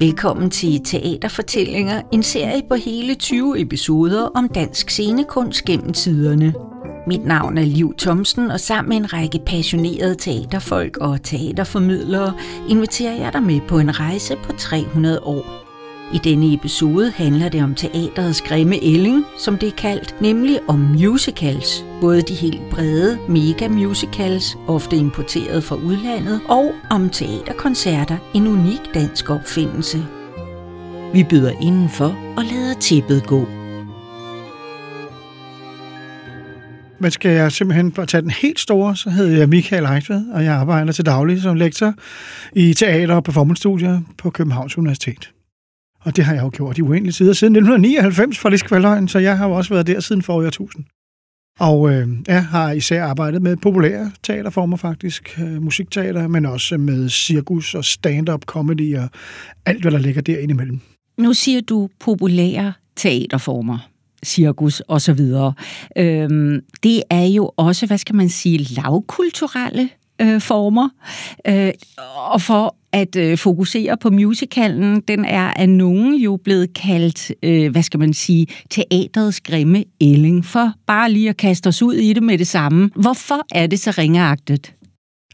Velkommen til Teaterfortællinger, en serie på hele 20 episoder om dansk scenekunst gennem tiderne. Mit navn er Liv Thomsen, og sammen med en række passionerede teaterfolk og teaterformidlere inviterer jeg dig med på en rejse på 300 år. I denne episode handler det om teaterets grimme ælling, som det er kaldt, nemlig om musicals. Både de helt brede mega-musicals, ofte importeret fra udlandet, og om teaterkoncerter, en unik dansk opfindelse. Vi byder indenfor og lader tippet gå. Men skal jeg simpelthen bare tage den helt store, så hedder jeg Michael Eichved, og jeg arbejder til daglig som lektor i teater- og performance-studier på Københavns Universitet. Og det har jeg jo gjort i uendelige sider siden 1999 for Liskvaldøjen, så jeg har jo også været der siden for år 1000. Og øh, jeg har især arbejdet med populære teaterformer faktisk, øh, musikteater, men også med cirkus og stand-up comedy og alt, hvad der ligger derinde imellem. Nu siger du populære teaterformer cirkus og så videre. Øhm, det er jo også, hvad skal man sige, lavkulturelle øh, former. Øh, og for at øh, fokusere på musicalen, den er af nogen jo blevet kaldt, øh, hvad skal man sige, teaterets grimme ælling, for bare lige at kaste os ud i det med det samme. Hvorfor er det så ringeagtet?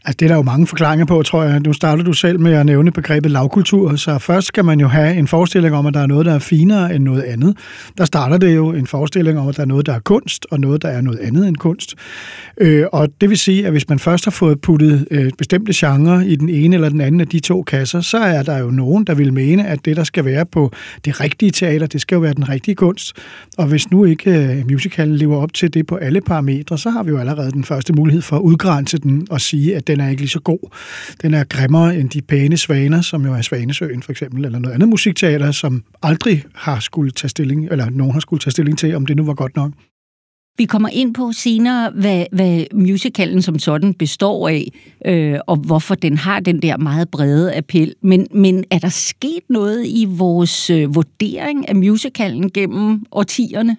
Altså, det er der jo mange forklaringer på, tror jeg. Nu starter du selv med at nævne begrebet lavkultur, så først skal man jo have en forestilling om, at der er noget, der er finere end noget andet. Der starter det jo en forestilling om, at der er noget, der er kunst, og noget, der er noget andet end kunst. Øh, og det vil sige, at hvis man først har fået puttet øh, bestemte genrer i den ene eller den anden af de to kasser, så er der jo nogen, der vil mene, at det, der skal være på det rigtige teater, det skal jo være den rigtige kunst. Og hvis nu ikke øh, musicalen lever op til det på alle parametre, så har vi jo allerede den første mulighed for at udgrænse den og sige, at den den er ikke lige så god. Den er grimmere end de pæne svaner, som jo er Svanesøen for eksempel, eller noget andet musikteater, som aldrig har skulle tage stilling, eller nogen har skulle tage stilling til, om det nu var godt nok. Vi kommer ind på senere, hvad, hvad musicalen som sådan består af, øh, og hvorfor den har den der meget brede appel. Men, men er der sket noget i vores øh, vurdering af musicalen gennem årtierne?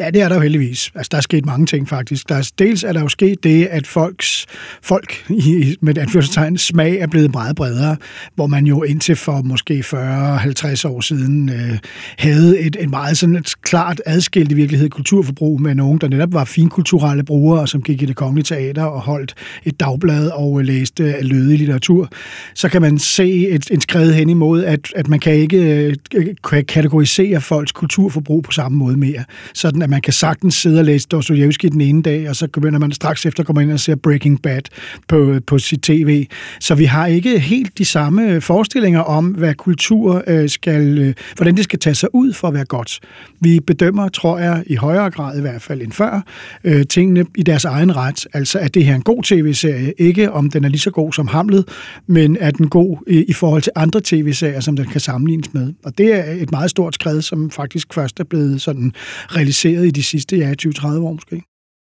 Ja, det er der jo heldigvis. Altså, der er sket mange ting faktisk. Der er, dels er der jo sket det, at folks, folk i, med anførselstegn smag er blevet meget bredere, hvor man jo indtil for måske 40-50 år siden øh, havde et, et meget sådan et klart adskilt i virkelighed kulturforbrug med nogen, der netop var finkulturelle brugere, som gik i det kongelige teater og holdt et dagblad og øh, læste øh, lødig litteratur. Så kan man se et, en skred hen imod, at, at man kan ikke øh, kategorisere folks kulturforbrug på samme måde mere. Sådan at man kan sagtens sidde og læse Dostoyevsky den ene dag, og så begynder man straks efter at komme ind og ser Breaking Bad på, på sit tv. Så vi har ikke helt de samme forestillinger om, hvad kultur øh, skal, øh, hvordan det skal tage sig ud for at være godt. Vi bedømmer, tror jeg, i højere grad i hvert fald end før, øh, tingene i deres egen ret. Altså, at det her er en god tv-serie. Ikke om den er lige så god som Hamlet, men er den god i, i forhold til andre tv-serier, som den kan sammenlignes med. Og det er et meget stort skridt, som faktisk først er blevet sådan realiseret i de sidste ja, 20-30 år måske.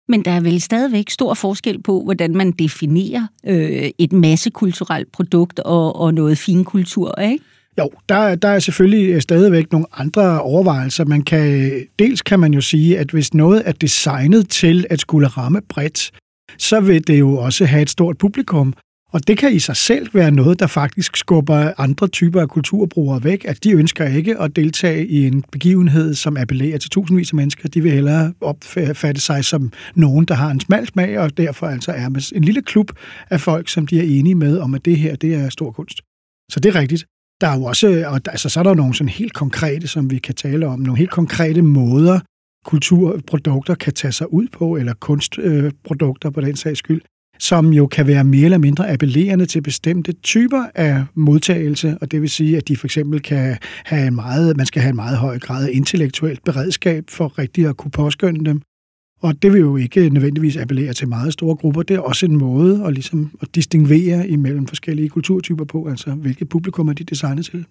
Men der er vel stadigvæk stor forskel på, hvordan man definerer øh, et massekulturelt produkt og, og noget finkultur, ikke? Jo, der, der er selvfølgelig stadigvæk nogle andre overvejelser. Man kan, dels kan man jo sige, at hvis noget er designet til at skulle ramme bredt, så vil det jo også have et stort publikum. Og det kan i sig selv være noget, der faktisk skubber andre typer af kulturbrugere væk, at de ønsker ikke at deltage i en begivenhed, som appellerer til tusindvis af mennesker. De vil hellere opfatte sig som nogen, der har en smal smag, og derfor altså er med en lille klub af folk, som de er enige med om, at det her det er stor kunst. Så det er rigtigt. Der er jo også, og altså, så er der nogle sådan helt konkrete, som vi kan tale om, nogle helt konkrete måder, kulturprodukter kan tage sig ud på, eller kunstprodukter øh, på den sags skyld, som jo kan være mere eller mindre appellerende til bestemte typer af modtagelse, og det vil sige, at de for eksempel kan have en meget, man skal have en meget høj grad af intellektuelt beredskab for rigtig at kunne påskynde dem. Og det vil jo ikke nødvendigvis appellere til meget store grupper. Det er også en måde at, ligesom, at distinguere imellem forskellige kulturtyper på, altså hvilket publikum er de designet til.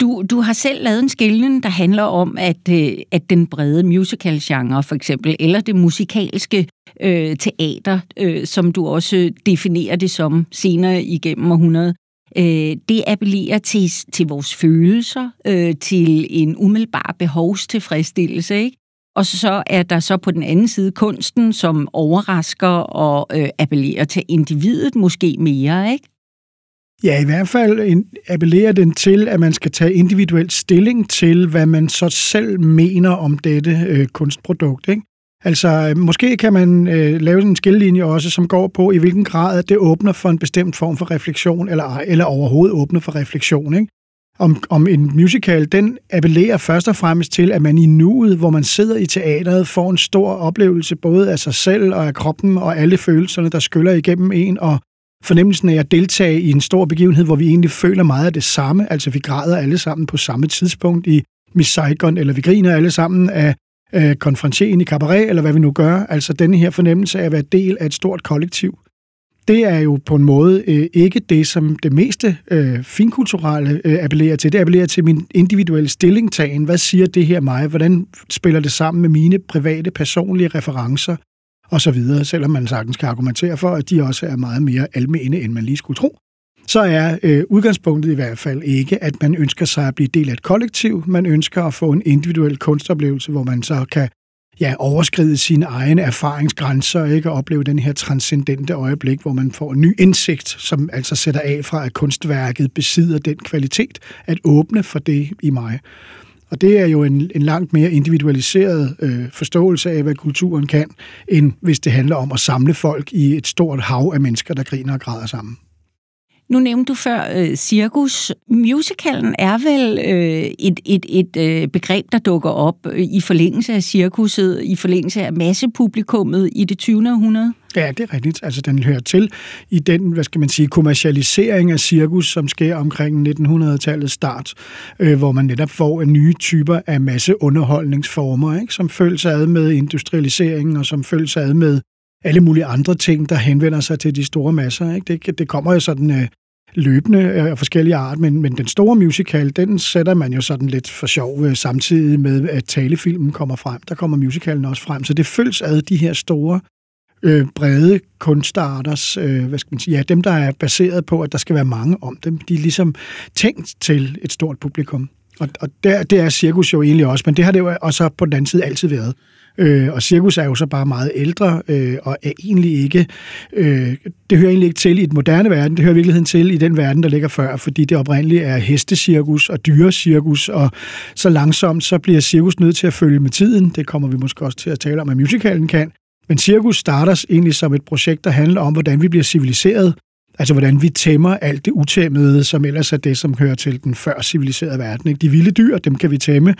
Du, du har selv lavet en skillen, der handler om, at, øh, at den brede musical-genre for eksempel, eller det musikalske øh, teater, øh, som du også definerer det som senere igennem århundredet, øh, det appellerer til, til vores følelser, øh, til en umiddelbar behovstilfredsstillelse, ikke? Og så er der så på den anden side kunsten, som overrasker og øh, appellerer til individet måske mere, ikke? Ja, i hvert fald appellerer den til, at man skal tage individuel stilling til, hvad man så selv mener om dette øh, kunstprodukt. Ikke? Altså, øh, måske kan man øh, lave en skillelinje også, som går på, i hvilken grad det åbner for en bestemt form for refleksion, eller, eller overhovedet åbner for refleksion. Ikke? Om, om en musical, den appellerer først og fremmest til, at man i nuet, hvor man sidder i teatret, får en stor oplevelse både af sig selv og af kroppen og alle følelserne, der skyller igennem en, og fornemmelsen af at deltage i en stor begivenhed, hvor vi egentlig føler meget af det samme, altså vi græder alle sammen på samme tidspunkt i Miss Saigon, eller vi griner alle sammen af øh, konferencen i cabaret, eller hvad vi nu gør. Altså denne her fornemmelse af at være del af et stort kollektiv. Det er jo på en måde øh, ikke det, som det meste øh, finkulturelle øh, appellerer til. Det appellerer til min individuelle stillingtagen. Hvad siger det her mig? Hvordan spiller det sammen med mine private, personlige referencer? Og så videre, selvom man sagtens kan argumentere for, at de også er meget mere almene, end man lige skulle tro så er øh, udgangspunktet i hvert fald ikke, at man ønsker sig at blive del af et kollektiv. Man ønsker at få en individuel kunstoplevelse, hvor man så kan ja, overskride sine egne erfaringsgrænser ikke? og opleve den her transcendente øjeblik, hvor man får en ny indsigt, som altså sætter af fra, at kunstværket besidder den kvalitet, at åbne for det i mig. Og det er jo en, en langt mere individualiseret øh, forståelse af, hvad kulturen kan, end hvis det handler om at samle folk i et stort hav af mennesker, der griner og græder sammen. Nu nævnte du før øh, cirkus. Musicalen er vel øh, et, et, et øh, begreb, der dukker op øh, i forlængelse af cirkuset, i forlængelse af massepublikummet i det 20. århundrede? Ja, det er rigtigt. Altså, den hører til i den, hvad skal man sige, kommercialisering af cirkus, som sker omkring 1900-tallets start, øh, hvor man netop får en nye typer af masseunderholdningsformer, ikke? som følges ad med industrialiseringen og som følges ad med alle mulige andre ting, der henvender sig til de store masser. Ikke? Det, det kommer jo sådan øh, løbende af forskellige art, men, men den store musical, den sætter man jo sådan lidt for sjov øh, samtidig med, at talefilmen kommer frem. Der kommer musicalen også frem, så det følges ad de her store øh, brede kunstarters, øh, hvad skal man sige, ja, dem, der er baseret på, at der skal være mange om dem, de er ligesom tænkt til et stort publikum. Og, og der, det er cirkus jo egentlig også, men det har det jo også på den anden side altid været. Øh, og cirkus er jo så bare meget ældre, øh, og er egentlig ikke, øh, det hører egentlig ikke til i den moderne verden, det hører i virkeligheden til i den verden, der ligger før, fordi det oprindeligt er hestecirkus og dyrecirkus, og så langsomt så bliver cirkus nødt til at følge med tiden. Det kommer vi måske også til at tale om, at musicalen kan. Men cirkus starter egentlig som et projekt, der handler om, hvordan vi bliver civiliseret, Altså, hvordan vi tæmmer alt det utæmmede, som ellers er det, som hører til den før civiliserede verden. Ikke? De vilde dyr, dem kan vi tæmme.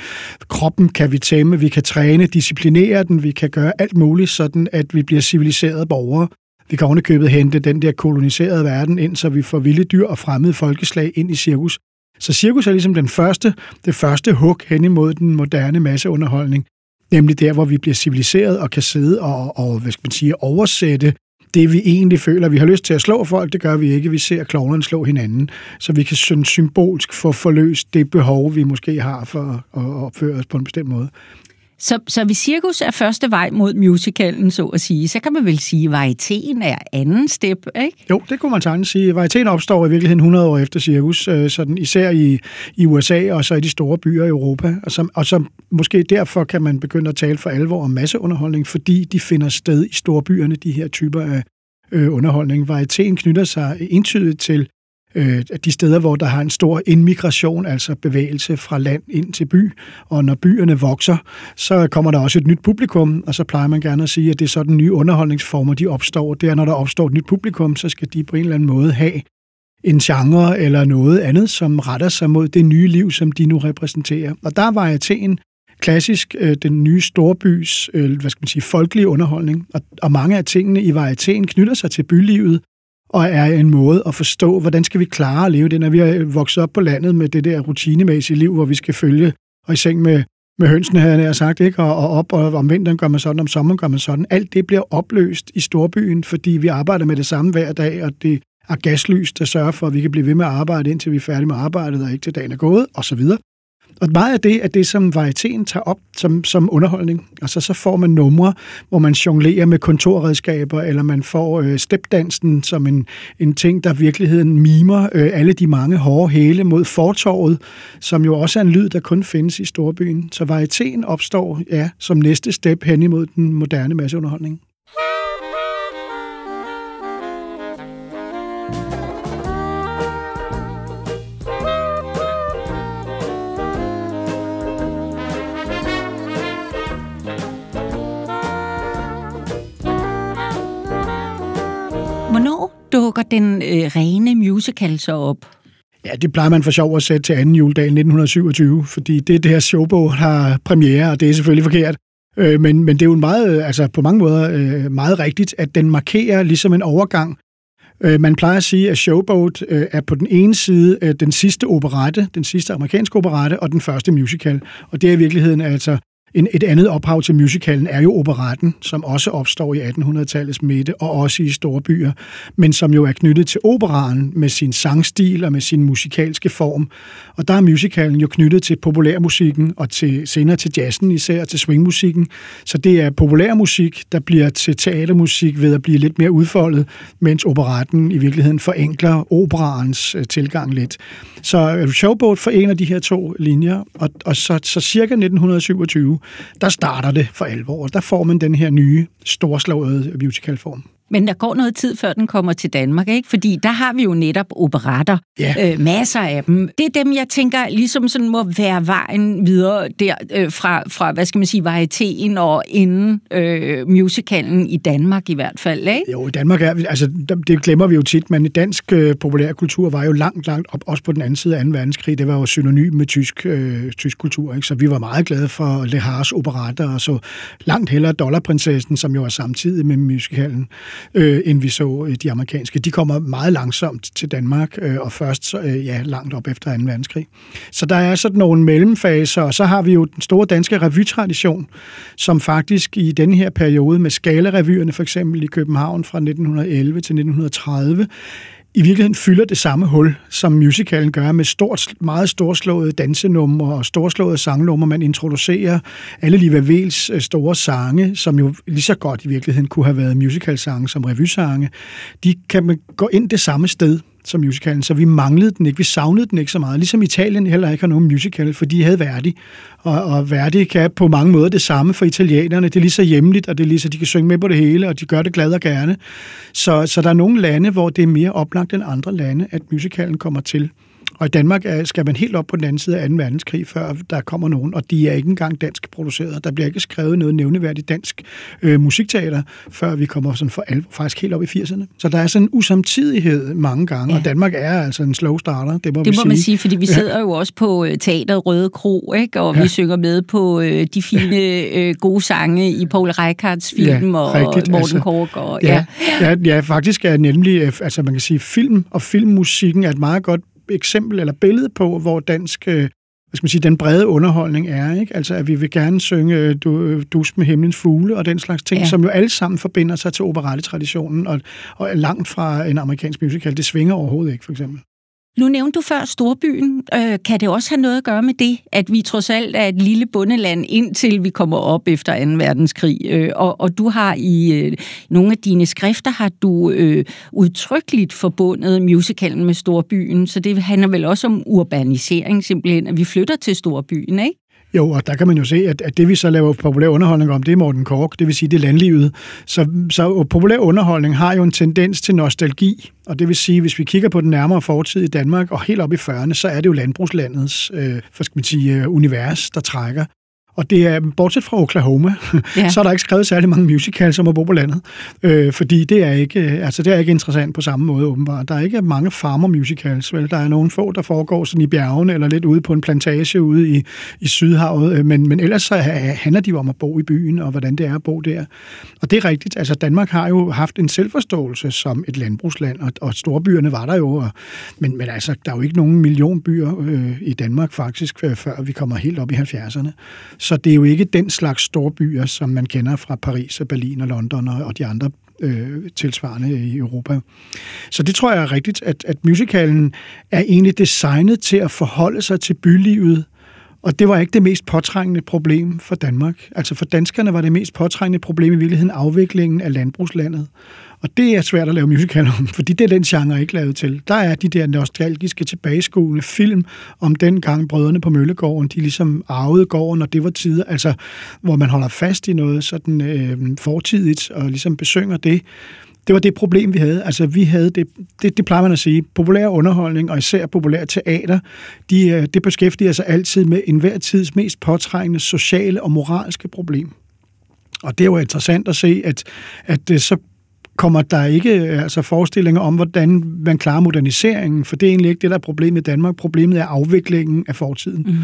Kroppen kan vi tæmme. Vi kan træne, disciplinere den. Vi kan gøre alt muligt, sådan at vi bliver civiliserede borgere. Vi kan ovenikøbet hente den der koloniserede verden ind, så vi får vilde dyr og fremmede folkeslag ind i cirkus. Så cirkus er ligesom den første, det første hug hen imod den moderne masseunderholdning. Nemlig der, hvor vi bliver civiliseret og kan sidde og, og hvad skal man sige, oversætte det, vi egentlig føler. Vi har lyst til at slå folk, det gør vi ikke. Vi ser klovnerne slå hinanden, så vi kan sådan symbolsk få forløst det behov, vi måske har for at opføre os på en bestemt måde. Så, så hvis cirkus er første vej mod musicalen, så at sige, så kan man vel sige, at varietéen er anden step, ikke? Jo, det kunne man sagtens sige. Varietéen opstår i virkeligheden 100 år efter cirkus, øh, sådan især i, i USA og så i de store byer i Europa. Og så, og så måske derfor kan man begynde at tale for alvor om masseunderholdning, fordi de finder sted i store byerne, de her typer af øh, underholdning. Varietéen knytter sig entydigt til øh, de steder, hvor der har en stor indmigration, altså bevægelse fra land ind til by. Og når byerne vokser, så kommer der også et nyt publikum, og så plejer man gerne at sige, at det er sådan nye underholdningsformer, de opstår. Det er, når der opstår et nyt publikum, så skal de på en eller anden måde have en genre eller noget andet, som retter sig mod det nye liv, som de nu repræsenterer. Og der var Athen klassisk øh, den nye storbys, øh, hvad skal man sige, folkelige underholdning. Og, og mange af tingene i varietéen knytter sig til bylivet, og er en måde at forstå, hvordan skal vi klare at leve det, når vi er vokset op på landet med det der rutinemæssige liv, hvor vi skal følge og i seng med, med hønsene, havde jeg sagt, ikke? Og, og op, og om vinteren gør man sådan, om sommeren gør man sådan. Alt det bliver opløst i storbyen, fordi vi arbejder med det samme hver dag, og det er gaslys, der sørger for, at vi kan blive ved med at arbejde, indtil vi er færdige med arbejdet, og ikke til dagen er gået, osv. Og meget af det er det, som varieteten tager op som, som underholdning. Altså så får man numre, hvor man jonglerer med kontorredskaber, eller man får øh, stepdansen som en, en ting, der i virkeligheden mimer øh, alle de mange hårde hæle mod fortorvet, som jo også er en lyd, der kun findes i storbyen. Så varieteten opstår ja, som næste step hen imod den moderne masseunderholdning. Dukker den øh, rene musical så op? Ja, det plejer man for sjov at sætte til anden juledag 1927, fordi det er det her showbog har premiere, og det er selvfølgelig forkert. Øh, men, men det er jo meget, øh, altså på mange måder øh, meget rigtigt, at den markerer ligesom en overgang. Øh, man plejer at sige, at Showboat øh, er på den ene side øh, den sidste operette, den sidste amerikanske operette, og den første musical. Og det er i virkeligheden altså en, et andet ophav til musicalen er jo operetten, som også opstår i 1800-tallets midte, og også i store byer, men som jo er knyttet til operaen med sin sangstil og med sin musikalske form. Og der er musicalen jo knyttet til populærmusikken, og til, senere til jazzen især, til swingmusikken. Så det er populærmusik, der bliver til teatermusik ved at blive lidt mere udfoldet, mens operetten i virkeligheden forenkler operaens øh, tilgang lidt. Så Showboat forener de her to linjer, og, og så, så cirka 1927, der starter det for alvor. Der får man den her nye, storslåede musicalform. Men der går noget tid, før den kommer til Danmark, ikke? Fordi der har vi jo netop operetter. Ja. Øh, masser af dem. Det er dem, jeg tænker, ligesom sådan må være vejen videre der øh, fra, fra, hvad skal man sige, varietéen og inden øh, musicalen i Danmark i hvert fald, ikke? Jo, i Danmark er altså det glemmer vi jo tit, men dansk øh, populærkultur var jo langt, langt op, også på den anden side af 2. verdenskrig. Det var jo synonym med tysk, øh, tysk kultur, ikke? Så vi var meget glade for Le Hars og så langt hellere Dollarprinsessen, som jo er samtidig med musicalen øh, end vi så øh, de amerikanske. De kommer meget langsomt til Danmark, øh, og først øh, ja, langt op efter 2. verdenskrig. Så der er sådan nogle mellemfaser, og så har vi jo den store danske revytradition, som faktisk i den her periode med skalarevyerne for eksempel i København fra 1911 til 1930, i virkeligheden fylder det samme hul, som musicalen gør med stort, meget storslåede dansenumre og storslåede sangnumre. Man introducerer alle Liva Vels øh, store sange, som jo lige så godt i virkeligheden kunne have været musicalsange som revysange. De kan man gå ind det samme sted som musicalen, så vi manglede den ikke, vi savnede den ikke så meget. Ligesom Italien heller ikke har nogen musical, for de havde Verdi. Og, og Verdi kan på mange måder det samme for italienerne. Det er lige så hjemligt, og det er lige så, de kan synge med på det hele, og de gør det glad og gerne. Så, så der er nogle lande, hvor det er mere oplagt end andre lande, at musicalen kommer til. Og i Danmark skal man helt op på den anden side af 2. verdenskrig, før der kommer nogen, og de er ikke engang dansk produceret. Der bliver ikke skrevet noget nævneværdigt dansk øh, musikteater, før vi kommer sådan for alvor, faktisk helt op i 80'erne. Så der er sådan en usamtidighed mange gange, ja. og Danmark er altså en slow starter, det må, det vi må sige. man sige, fordi vi sidder jo også på øh, teateret Røde Kro, ikke? og ja. vi synger med på øh, de fine øh, gode sange i Paul Reichards film, ja, og rigtigt, Morten altså, Kork. Og, ja. Ja, ja, ja, faktisk er nemlig, øh, altså man kan sige, film og filmmusikken er et meget godt eksempel eller billede på, hvor dansk øh, hvad skal man sige, den brede underholdning er. Ikke? Altså, at vi vil gerne synge øh, du, Dus med himlens fugle og den slags ting, ja. som jo alle sammen forbinder sig til operettetraditionen og, og langt fra en amerikansk musical. Det svinger overhovedet ikke, for eksempel. Nu nævnte du før Storbyen. Øh, kan det også have noget at gøre med det, at vi trods alt er et lille bundeland, indtil vi kommer op efter 2. verdenskrig? Øh, og, og du har i øh, nogle af dine skrifter, har du øh, udtrykkeligt forbundet musicalen med Storbyen, så det handler vel også om urbanisering simpelthen, at vi flytter til Storbyen, ikke? Jo, og der kan man jo se, at, at det vi så laver populær underholdning om, det er Morten Kork, det vil sige, det er landlivet. Så, så populær underholdning har jo en tendens til nostalgi, og det vil sige, hvis vi kigger på den nærmere fortid i Danmark og helt op i 40'erne, så er det jo landbrugslandets øh, for skal man sige, øh, univers, der trækker. Og det er, bortset fra Oklahoma, ja. så er der ikke skrevet særlig mange musicals om at bo på landet. Øh, fordi det er, ikke, altså det er ikke interessant på samme måde, åbenbart. Der er ikke mange farmer musicals, vel? Der er nogle få, der foregår sådan i bjergene, eller lidt ude på en plantage ude i, i Sydhavet. Øh, men, men ellers så handler de jo om at bo i byen, og hvordan det er at bo der. Og det er rigtigt. Altså Danmark har jo haft en selvforståelse som et landbrugsland, og, og storbyerne var der jo. Og, men, men altså, der er jo ikke nogen millionbyer øh, i Danmark faktisk, øh, før vi kommer helt op i 70'erne. Så det er jo ikke den slags storbyer, som man kender fra Paris og Berlin og London og, og de andre øh, tilsvarende i Europa. Så det tror jeg er rigtigt, at, at musicalen er egentlig designet til at forholde sig til bylivet, og det var ikke det mest påtrængende problem for Danmark. Altså for danskerne var det mest påtrængende problem i virkeligheden afviklingen af landbrugslandet. Og det er svært at lave musical om, fordi det er den genre ikke lavet til. Der er de der nostalgiske tilbageskuende film om den gang brødrene på Møllegården, de ligesom arvede gården, og det var tider, altså hvor man holder fast i noget sådan øh, fortidigt og ligesom besynger det. Det var det problem, vi havde. Altså, vi havde det, det, det plejer man at sige, populær underholdning, og især populær teater, de, øh, det beskæftiger sig altid med enhver tids mest påtrængende sociale og moralske problem. Og det er jo interessant at se, at, at så kommer der ikke altså forestillinger om, hvordan man klarer moderniseringen, for det er egentlig ikke det, der er problemet i Danmark. Problemet er afviklingen af fortiden.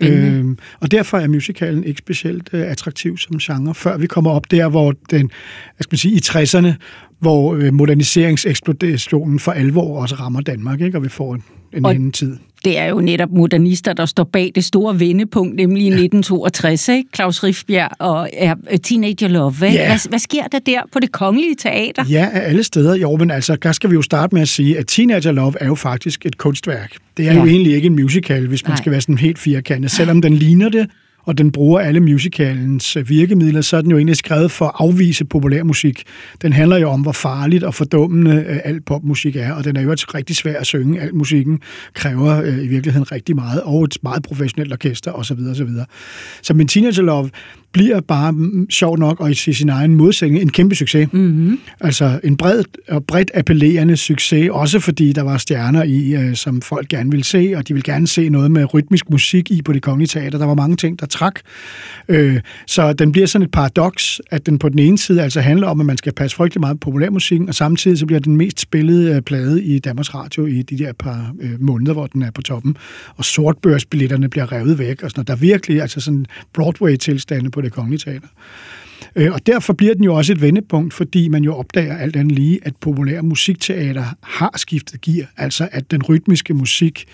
Mm, øh, og derfor er musicalen ikke specielt øh, attraktiv som genre, før vi kommer op der, hvor den, jeg skal man sige, i 60'erne, hvor øh, moderniseringseksplosionen for alvor også rammer Danmark, ikke? og vi får en, en og anden tid. Det er jo netop modernister, der står bag det store vendepunkt, nemlig i ja. 1962, ikke? Claus Riffbjerg og ja, Teenager Love. Hvad, ja. hvad, hvad sker der der på det kongelige teater? Ja, af alle steder. Jo, men altså, der skal vi jo starte med at sige, at Teenager Love er jo faktisk et kunstværk. Det er ja. jo egentlig ikke en musical, hvis man Nej. skal være sådan helt firkantet, selvom den ligner det og den bruger alle musicalens øh, virkemidler, så er den jo egentlig skrevet for at afvise populærmusik. Den handler jo om, hvor farligt og fordummende alt al popmusik er, og den er jo rigtig svær at synge. Al musikken kræver øh, i virkeligheden rigtig meget, og et meget professionelt orkester osv. osv. Så min Teenage Love bliver bare mm, sjov nok og i sin egen modsætning en kæmpe succes. Mm-hmm. Altså en bred og bredt appellerende succes, også fordi der var stjerner i, øh, som folk gerne ville se, og de ville gerne se noget med rytmisk musik i på det kongelige teater. Der var mange ting, der trak. Øh, så den bliver sådan et paradoks, at den på den ene side altså handler om, at man skal passe frygtelig meget på populærmusikken, og samtidig så bliver den mest spillede øh, plade i Danmarks Radio i de der par øh, måneder, hvor den er på toppen. Og sortbørsbilletterne bliver revet væk, og sådan Der er virkelig altså sådan Broadway-tilstande på det kongelige teater. Øh, og derfor bliver den jo også et vendepunkt, fordi man jo opdager alt andet lige, at populær musikteater har skiftet gear. Altså at den rytmiske musik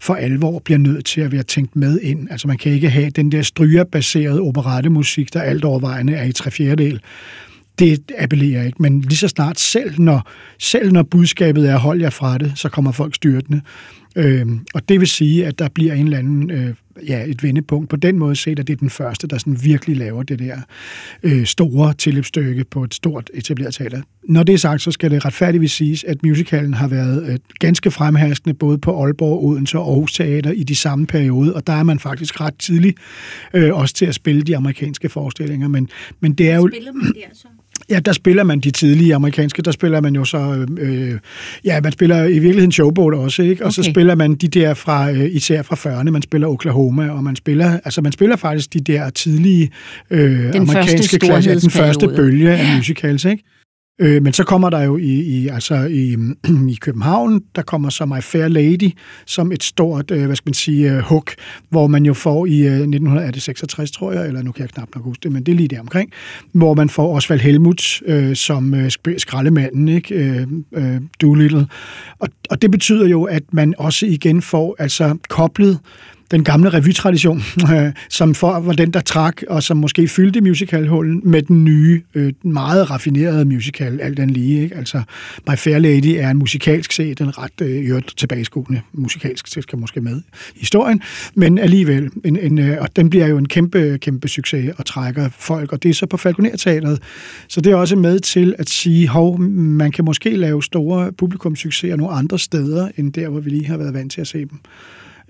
for alvor bliver nødt til at være tænkt med ind. Altså man kan ikke have den der strygerbaserede operettemusik, der alt overvejende er i tre fjerdedel det appellerer ikke. Men lige så snart, selv når, selv når budskabet er hold jer fra det, så kommer folk styrtende. Øh, og det vil sige, at der bliver en eller anden, øh, ja, et vendepunkt. På den måde set, at det er den første, der sådan virkelig laver det der øh, store tilløbsstykke på et stort etableret teater. Når det er sagt, så skal det retfærdigvis siges, at musicalen har været øh, ganske fremherskende både på Aalborg, Odense og Aarhus Teater i de samme periode, og der er man faktisk ret tidlig øh, også til at spille de amerikanske forestillinger. Men, men det er jo... Spiller man der så? Ja, der spiller man de tidlige amerikanske, der spiller man jo så, øh, ja, man spiller i virkeligheden showboat også, ikke? Og okay. så spiller man de der fra, øh, især fra 40'erne, man spiller Oklahoma, og man spiller, altså man spiller faktisk de der tidlige øh, den amerikanske klasser, den første bølge af musicals, ikke? Øh, men så kommer der jo i, i, altså i, i København, der kommer så My Fair Lady som et stort, øh, hvad skal man sige, uh, hook, hvor man jo får i øh, 1966, tror jeg, eller nu kan jeg knap nok huske det, men det er lige der omkring, hvor man får Osvald Helmut øh, som øh, skraldemanden, ikke? Øh, øh, Doolittle. Og, og det betyder jo, at man også igen får altså koblet den gamle revytradition, øh, som for, var den, der trak, og som måske fyldte musicalhullen med den nye, øh, meget raffinerede musical, alt den lige. Ikke? Altså, My Fair Lady er en musikalsk set, en ret øh, tilbageskuende musikalsk set, skal måske med i historien, men alligevel, en, en, øh, og den bliver jo en kæmpe, kæmpe succes og trækker folk, og det er så på Falconer Så det er også med til at sige, hov, man kan måske lave store publikumssucceser nogle andre steder, end der, hvor vi lige har været vant til at se dem.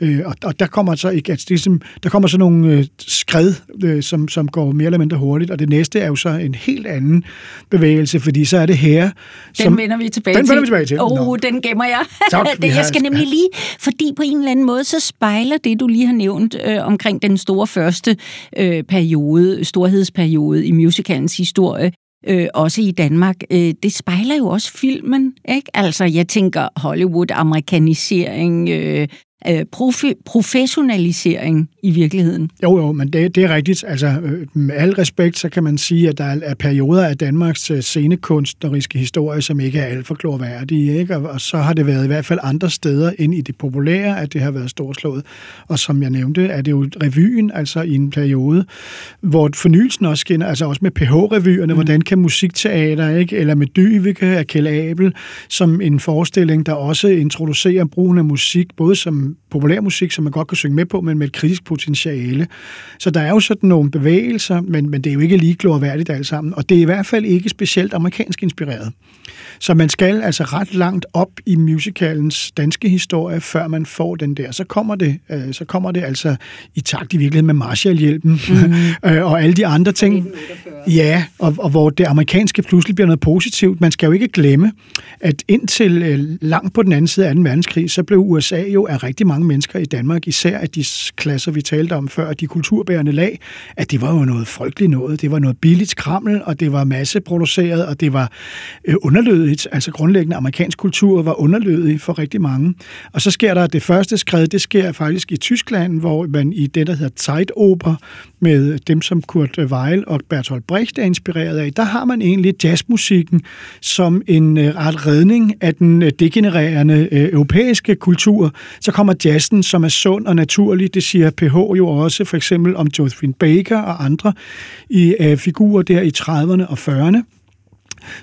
Øh, og, og der kommer så ikke, altså det er som, der kommer så nogle øh, skred, øh, som, som går mere eller mindre hurtigt, og det næste er jo så en helt anden bevægelse, fordi så er det her. Den som, vender vi tilbage den til. Den vi tilbage til. Åh, oh, den gemmer jeg. Tak, det, jeg skal nemlig lige, fordi på en eller anden måde, så spejler det, du lige har nævnt øh, omkring den store første øh, periode, storhedsperiode i musicalens historie, øh, også i Danmark, øh, det spejler jo også filmen, ikke? Altså, jeg tænker Hollywood, amerikanisering, øh, øh, profi- professionalisering i virkeligheden. Jo, jo, men det, det er rigtigt. Altså, øh, med al respekt, så kan man sige, at der er perioder af Danmarks øh, scenekunstneriske historie, som ikke er alt for klorværdige, ikke? Og, og så har det været i hvert fald andre steder end i det populære, at det har været storslået. Og som jeg nævnte, er det jo revyen, altså i en periode, hvor fornyelsen også skinner, altså også med PH-revyerne, mm. hvordan kan musikteater, ikke? eller med Dyvike af Kjell Abel, som en forestilling, der også introducerer brugen af musik, både som um, populærmusik, som man godt kan synge med på, men med et kritisk potentiale. Så der er jo sådan nogle bevægelser, men, men det er jo ikke lige glorværdigt alt sammen. Og det er i hvert fald ikke specielt amerikansk inspireret. Så man skal altså ret langt op i musicalens danske historie, før man får den der. Så kommer det, øh, så kommer det altså i takt i virkeligheden med Marshallhjælpen mm. øh, og alle de andre ting. Ja, og, og hvor det amerikanske pludselig bliver noget positivt. Man skal jo ikke glemme, at indtil øh, langt på den anden side af 2. verdenskrig, så blev USA jo af rigtig mange mange mennesker i Danmark, især af de klasser, vi talte om før, de kulturbærende lag, at det var jo noget frygteligt noget. Det var noget billigt skrammel, og det var masseproduceret, og det var øh, underlødigt. Altså grundlæggende amerikansk kultur var underlødig for rigtig mange. Og så sker der det første skridt, det sker faktisk i Tyskland, hvor man i det, der hedder Zeitoper, med dem, som Kurt Weill og Bertolt Brecht er inspireret af, der har man egentlig jazzmusikken som en øh, ret redning af den øh, degenererende øh, europæiske kultur. Så kommer jazzen, som er sund og naturlig. Det siger PH jo også, for eksempel om Josephine Baker og andre i figurer der i 30'erne og 40'erne.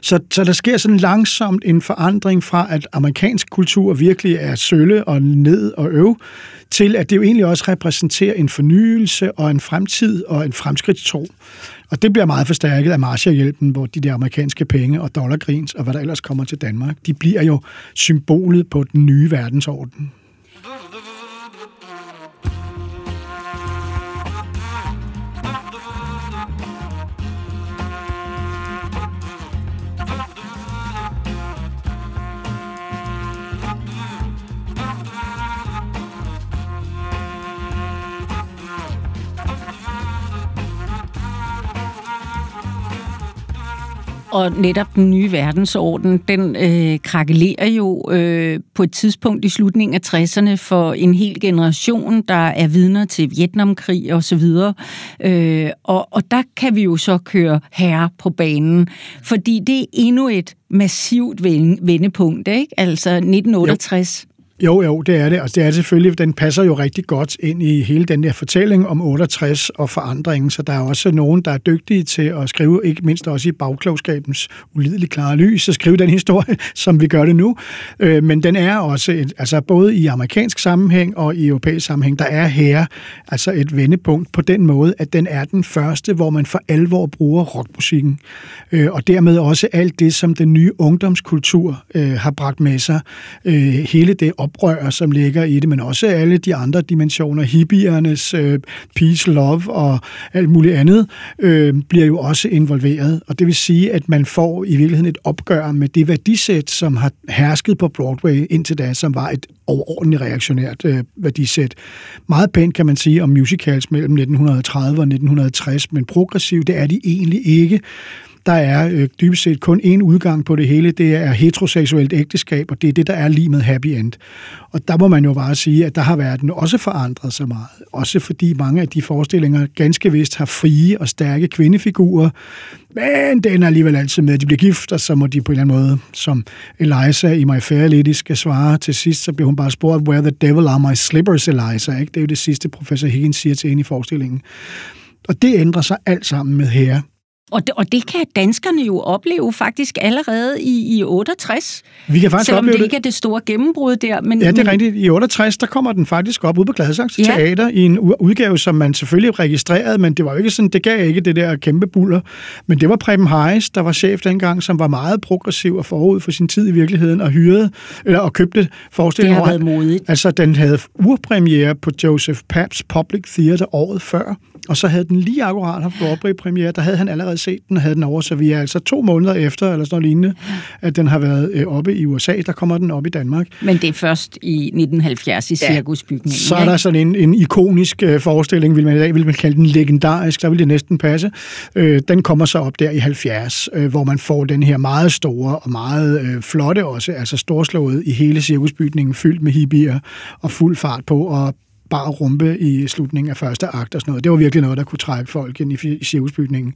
Så, så der sker sådan langsomt en forandring fra, at amerikansk kultur virkelig er sølle og ned og øv, til at det jo egentlig også repræsenterer en fornyelse og en fremtid og en fremskridtstro. Og det bliver meget forstærket af Marshallhjælpen, hvor de der amerikanske penge og dollargrins og hvad der ellers kommer til Danmark, de bliver jo symbolet på den nye verdensorden. Og netop den nye verdensorden, den øh, krakelerer jo øh, på et tidspunkt i slutningen af 60'erne for en hel generation, der er vidner til Vietnamkrig og så videre. Øh, og, og der kan vi jo så køre herre på banen, fordi det er endnu et massivt vendepunkt, ikke? Altså 1968. Jo. Jo, jo, det er det. Altså, det er selvfølgelig, den passer jo rigtig godt ind i hele den der fortælling om 68 og forandringen, så der er også nogen, der er dygtige til at skrive, ikke mindst også i bagklogskabens ulideligt klare lys, at skrive den historie, som vi gør det nu. Øh, men den er også, et, altså både i amerikansk sammenhæng og i europæisk sammenhæng, der er her altså et vendepunkt på den måde, at den er den første, hvor man for alvor bruger rockmusikken. Øh, og dermed også alt det, som den nye ungdomskultur øh, har bragt med sig. Øh, hele det op oprør, som ligger i det, men også alle de andre dimensioner, hippiernes øh, peace, love og alt muligt andet, øh, bliver jo også involveret. Og det vil sige, at man får i virkeligheden et opgør med det værdisæt, som har hersket på Broadway indtil da, som var et overordentligt reaktionært øh, værdisæt. Meget pænt kan man sige om musicals mellem 1930 og 1960, men progressiv, det er de egentlig ikke. Der er øh, dybest set kun én udgang på det hele, det er heteroseksuelt ægteskab, og det er det, der er lige med happy end. Og der må man jo bare sige, at der har verden også forandret sig meget. Også fordi mange af de forestillinger ganske vist har frie og stærke kvindefigurer, men den er alligevel altid med, at de bliver gift, og så må de på en eller anden måde, som Eliza i My Fair Lady skal svare til sidst, så bliver hun bare spurgt, where the devil are my slippers, Eliza? Ikke? Det er jo det sidste, professor Higgins siger til hende i forestillingen. Og det ændrer sig alt sammen med her. Og det, og det kan danskerne jo opleve faktisk allerede i, i 68. Vi kan faktisk selvom opleve det ikke er det store gennembrud der. Men, ja, det er rigtigt. I 68, der kommer den faktisk op ude på Gladsaxe ja. Teater i en udgave, som man selvfølgelig registrerede, men det var jo ikke sådan, det gav ikke det der kæmpe buller. Men det var Preben Hayes, der var chef dengang, som var meget progressiv og forud for sin tid i virkeligheden, og hyrede, eller og købte forestillingen. Det har været modigt. Altså, den havde urpremiere på Joseph Paps Public Theater året før og så havde den lige akkurat haft Broadway-premiere, der havde han allerede set den havde den over, så vi er altså to måneder efter, eller sådan noget lignende, at den har været øh, oppe i USA, der kommer den op i Danmark. Men det er først i 1970 i Cirkusbygningen. Så er der sådan en, en ikonisk øh, forestilling, vil man i dag vil man kalde den legendarisk, der vil det næsten passe. Øh, den kommer så op der i 70, øh, hvor man får den her meget store og meget øh, flotte også, altså storslået i hele cirkusbygningen, fyldt med hippier og fuld fart på, og bar rumpe i slutningen af første akt og sådan noget. Det var virkelig noget, der kunne trække folk ind i cirkusbygningen.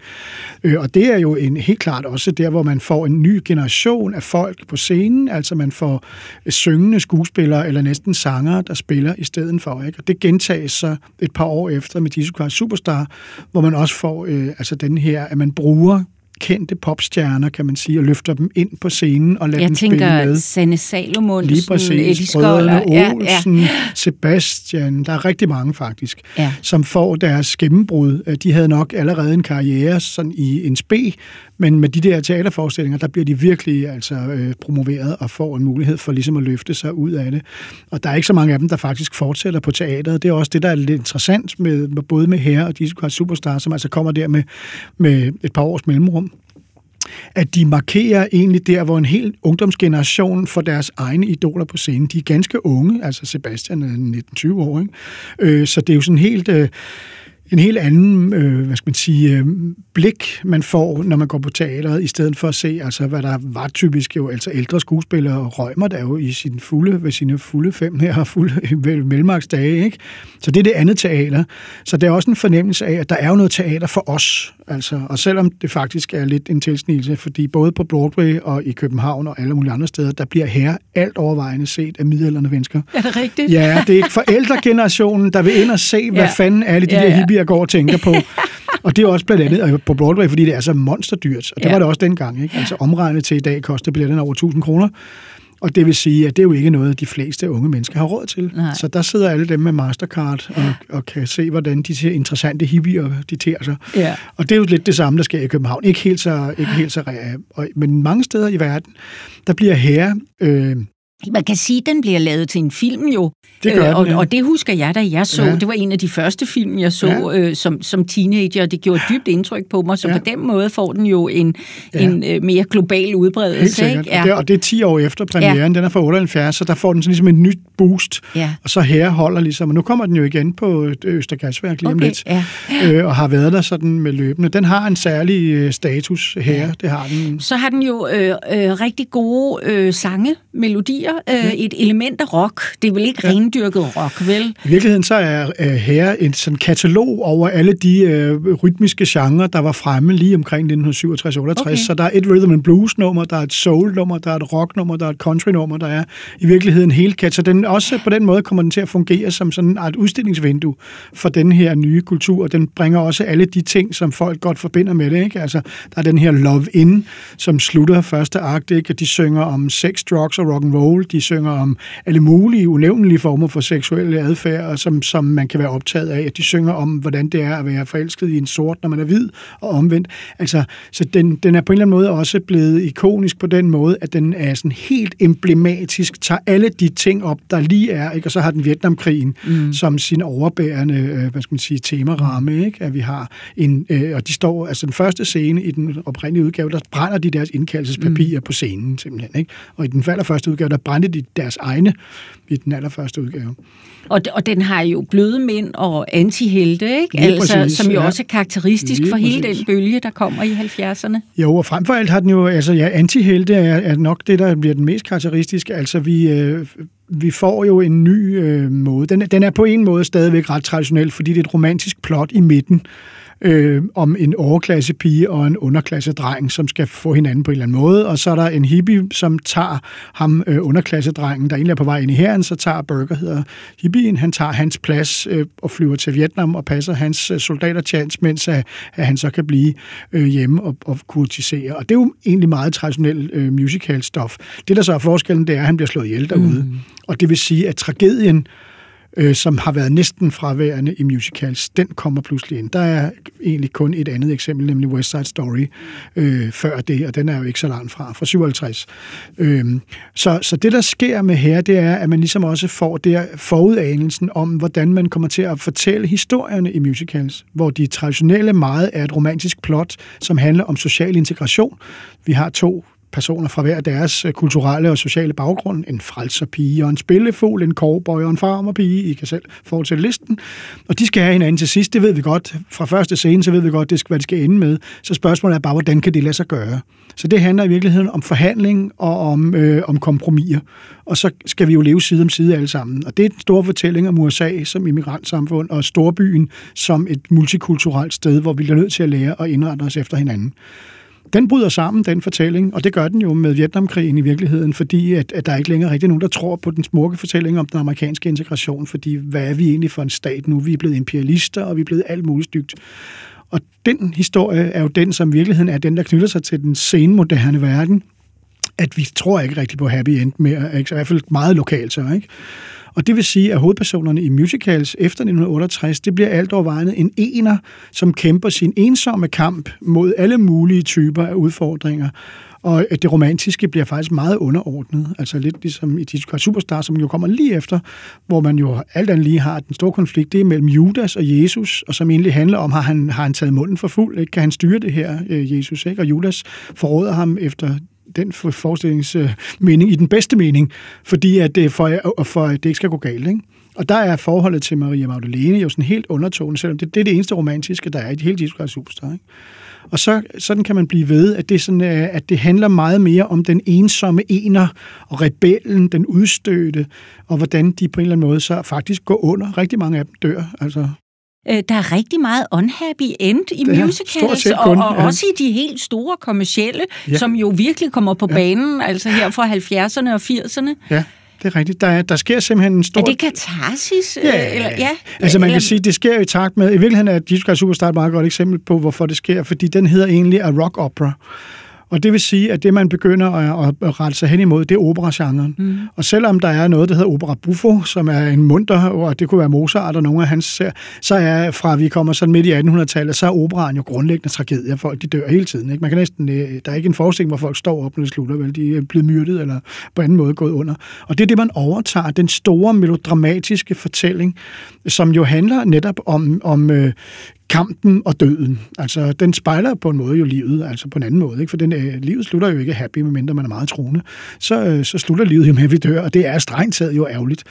Øh, og det er jo en, helt klart også der, hvor man får en ny generation af folk på scenen, altså man får syngende skuespillere eller næsten sanger, der spiller i stedet for. Ikke? Og det gentages så et par år efter med Jesus Christ Superstar, hvor man også får øh, altså den her, at man bruger kendte popstjerner, kan man sige, og løfter dem ind på scenen og lader jeg dem spille med. Jeg tænker Sanne Salomonsen, Lige præcis. Olsen, ja, ja. Sebastian, der er rigtig mange faktisk, ja. som får deres gennembrud. De havde nok allerede en karriere sådan i en spe, men med de der teaterforestillinger, der bliver de virkelig altså, øh, promoveret og får en mulighed for ligesom at løfte sig ud af det. Og der er ikke så mange af dem, der faktisk fortsætter på teateret. Det er også det, der er lidt interessant med, med både med Herre og Disco Superstar, som altså kommer der med, med et par års mellemrum at de markerer egentlig der, hvor en hel ungdomsgeneration får deres egne idoler på scenen. De er ganske unge, altså Sebastian er 19-20 år, ikke? Øh, så det er jo sådan helt... Øh, en helt anden, øh, hvad skal man sige, øh, blik, man får, når man går på teateret, i stedet for at se, altså, hvad der var typisk jo, altså ældre skuespillere, Rømer der jo i sin fulde, ved sine fulde fem her, fulde mellemmarksdage, ikke? Så det er det andet teater. Så det er også en fornemmelse af, at der er jo noget teater for os, altså, og selvom det faktisk er lidt en tilsnigelse, fordi både på Broadway og i København og alle mulige andre steder, der bliver her alt overvejende set af middelalderne mennesker. Er det rigtigt? Ja, det er forældregenerationen, der vil ind og se, hvad ja. fanden alle de ja, der hippier går og tænker på. og det er også blandt andet på Broadway, fordi det er så monsterdyrt. Og det ja. var det også dengang. Ikke? Altså omregnet til i dag koster billetten over 1000 kroner. Og det vil sige, at det er jo ikke noget, de fleste unge mennesker har råd til. Nej. Så der sidder alle dem med Mastercard og, og kan se, hvordan de ser interessante hippier de ter sig. Ja. Og det er jo lidt det samme, der sker i København. Ikke helt så, ikke helt så men mange steder i verden, der bliver her øh, man kan sige, at den bliver lavet til en film jo. Det gør øh, og, den, ja. og det husker jeg, da jeg så. Ja. Det var en af de første film, jeg så ja. øh, som, som teenager, og det gjorde dybt indtryk på mig. Så ja. på den måde får den jo en, ja. en øh, mere global udbredelse. Ikke? Ja. Og, det, og det er 10 år efter premieren. Ja. Den er fra 78, så der får den sådan ligesom et nyt boost. Ja. Og så her holder ligesom. Og nu kommer den jo igen på Østergasværk lige okay. om lidt. Ja. Øh, og har været der sådan med løbende. Den har en særlig øh, status her. Ja. Det har den. Så har den jo øh, øh, rigtig gode øh, sange, melodier øh, et element af rock. Det er vel ikke ja. rendyrket rock, vel? I virkeligheden så er øh, her en sådan katalog over alle de øh, rytmiske genrer, der var fremme lige omkring 1967-68. Okay. Så der er et rhythm and blues nummer, der er et soul nummer, der er et rock nummer, der er et country nummer, der er i virkeligheden hele kat. Så den også på den måde kommer den til at fungere som sådan et udstillingsvindue for den her nye kultur. Og den bringer også alle de ting, som folk godt forbinder med det. Ikke? Altså, der er den her Love In, som slutter første akt, ikke? og de synger om sex, drugs og rock and roll de synger om alle mulige unævnlige former for seksuelle adfærd, som, som man kan være optaget af. De synger om, hvordan det er at være forelsket i en sort, når man er hvid, og omvendt. Altså, så den, den er på en eller anden måde også blevet ikonisk på den måde, at den er sådan helt emblematisk, tager alle de ting op, der lige er, ikke? og så har den Vietnamkrigen mm. som sin overbærende, øh, hvad skal man sige, temaramme, ikke? at vi har en, øh, og de står, altså den første scene i den oprindelige udgave, der brænder de deres indkaldelsespapirer mm. på scenen, simpelthen, ikke? og i den første udgave, der brændte de deres egne i den allerførste udgave. Og, og den har jo bløde mænd og antihelte, ikke? altså, præcis, som jo ja. også er karakteristisk Lige for præcis. hele den bølge, der kommer i 70'erne. Jo, og frem for alt har den jo, altså ja, antihelte er, er nok det, der bliver den mest karakteristiske. Altså vi, øh, vi får jo en ny øh, måde. Den, den er på en måde stadigvæk ret traditionel, fordi det er et romantisk plot i midten, øh, om en overklasse pige og en underklasse dreng, som skal få hinanden på en eller anden måde. Og så er der en hippie, som tager ham, øh, underklassedrengen, der egentlig er på vej ind i herren, så tager Burger, hedder hippien, han tager hans plads øh, og flyver til Vietnam og passer hans øh, soldater chance, mens at, at han så kan blive øh, hjemme og, og kurtisere. Og det er jo egentlig meget traditionel øh, musical stof. Det, der så er forskellen, det er, at han bliver slået ihjel derude. Mm. Og det vil sige, at tragedien øh, som har været næsten fraværende i musicals, den kommer pludselig ind. Der er egentlig kun et andet eksempel, nemlig West Side Story, øh, før det, og den er jo ikke så langt fra, fra 57. Øh, så, så det, der sker med her, det er, at man ligesom også får der forudanelsen om, hvordan man kommer til at fortælle historierne i musicals, hvor de traditionelle meget er et romantisk plot, som handler om social integration. Vi har to personer fra hver deres øh, kulturelle og sociale baggrund. En frelserpige og en spillefugl, en cowboy og en farmerpige. I kan selv fortsætte listen. Og de skal have hinanden til sidst, det ved vi godt. Fra første scene, så ved vi godt, det skal, hvad det skal ende med. Så spørgsmålet er bare, hvordan kan det lade sig gøre? Så det handler i virkeligheden om forhandling og om, øh, om kompromiser. Og så skal vi jo leve side om side alle sammen. Og det er en stor fortælling om USA som immigrantsamfund og storbyen som et multikulturelt sted, hvor vi bliver nødt til at lære at indrette os efter hinanden den bryder sammen, den fortælling, og det gør den jo med Vietnamkrigen i virkeligheden, fordi at, at der er ikke længere rigtig nogen, der tror på den smukke fortælling om den amerikanske integration, fordi hvad er vi egentlig for en stat nu? Vi er blevet imperialister, og vi er blevet alt muligt dygt. Og den historie er jo den, som i virkeligheden er den, der knytter sig til den senmoderne verden, at vi tror ikke rigtig på happy end mere, ikke? i hvert fald meget lokalt så, ikke? Og det vil sige, at hovedpersonerne i musicals efter 1968, det bliver alt overvejende en ener, som kæmper sin ensomme kamp mod alle mulige typer af udfordringer. og øh, det romantiske bliver faktisk meget underordnet. Altså lidt ligesom i Disco Superstar, som jo kommer lige efter, hvor man jo alt andet lige har den store konflikt, det er mellem Judas og Jesus, og som egentlig handler om, har han, har han taget munden for fuld? Ikke? Kan han styre det her, øh, Jesus? Ikke? Og Judas forråder ham efter den forestillingsmening øh, i den bedste mening, fordi at det for, for at det ikke skal gå galt. Ikke? Og der er forholdet til Maria Magdalene jo sådan helt undertående, selvom det, det er det eneste romantiske, der er i hele Jesus Superstar. Ikke? Og så, sådan kan man blive ved, at det, sådan, at det handler meget mere om den ensomme ener og rebellen, den udstødte, og hvordan de på en eller anden måde så faktisk går under. Rigtig mange af dem dør. Altså, Øh, der er rigtig meget unhappy end i musicals, kun, og, og ja. også i de helt store kommercielle, ja. som jo virkelig kommer på ja. banen, altså her fra 70'erne og 80'erne. Ja det er rigtigt. Der, er, der sker simpelthen en stor... Er det katarsis? Ja, eller, ja. altså man kan sige, det sker i takt med... I virkeligheden er Jesus Christ Superstar et meget godt eksempel på, hvorfor det sker, fordi den hedder egentlig A Rock Opera. Og det vil sige, at det, man begynder at, at rette sig hen imod, det er operagenren. Mm. Og selvom der er noget, der hedder opera buffo, som er en munter, og det kunne være Mozart og nogle af hans, så er fra vi kommer sådan midt i 1800-tallet, så er operaen jo grundlæggende tragedie. Folk de dør hele tiden. Ikke? Man kan næsten, øh, der er ikke en forestilling, hvor folk står op, når det slutter, vel? De er blevet myrdet eller på anden måde gået under. Og det er det, man overtager. Den store melodramatiske fortælling, som jo handler netop om, om øh, kampen og døden. Altså, den spejler på en måde jo livet, altså på en anden måde. Ikke? For den, øh, livet slutter jo ikke happy, medmindre man er meget troende. Så, øh, så slutter livet jo med, at vi dør, og det er strengt taget jo ærgerligt.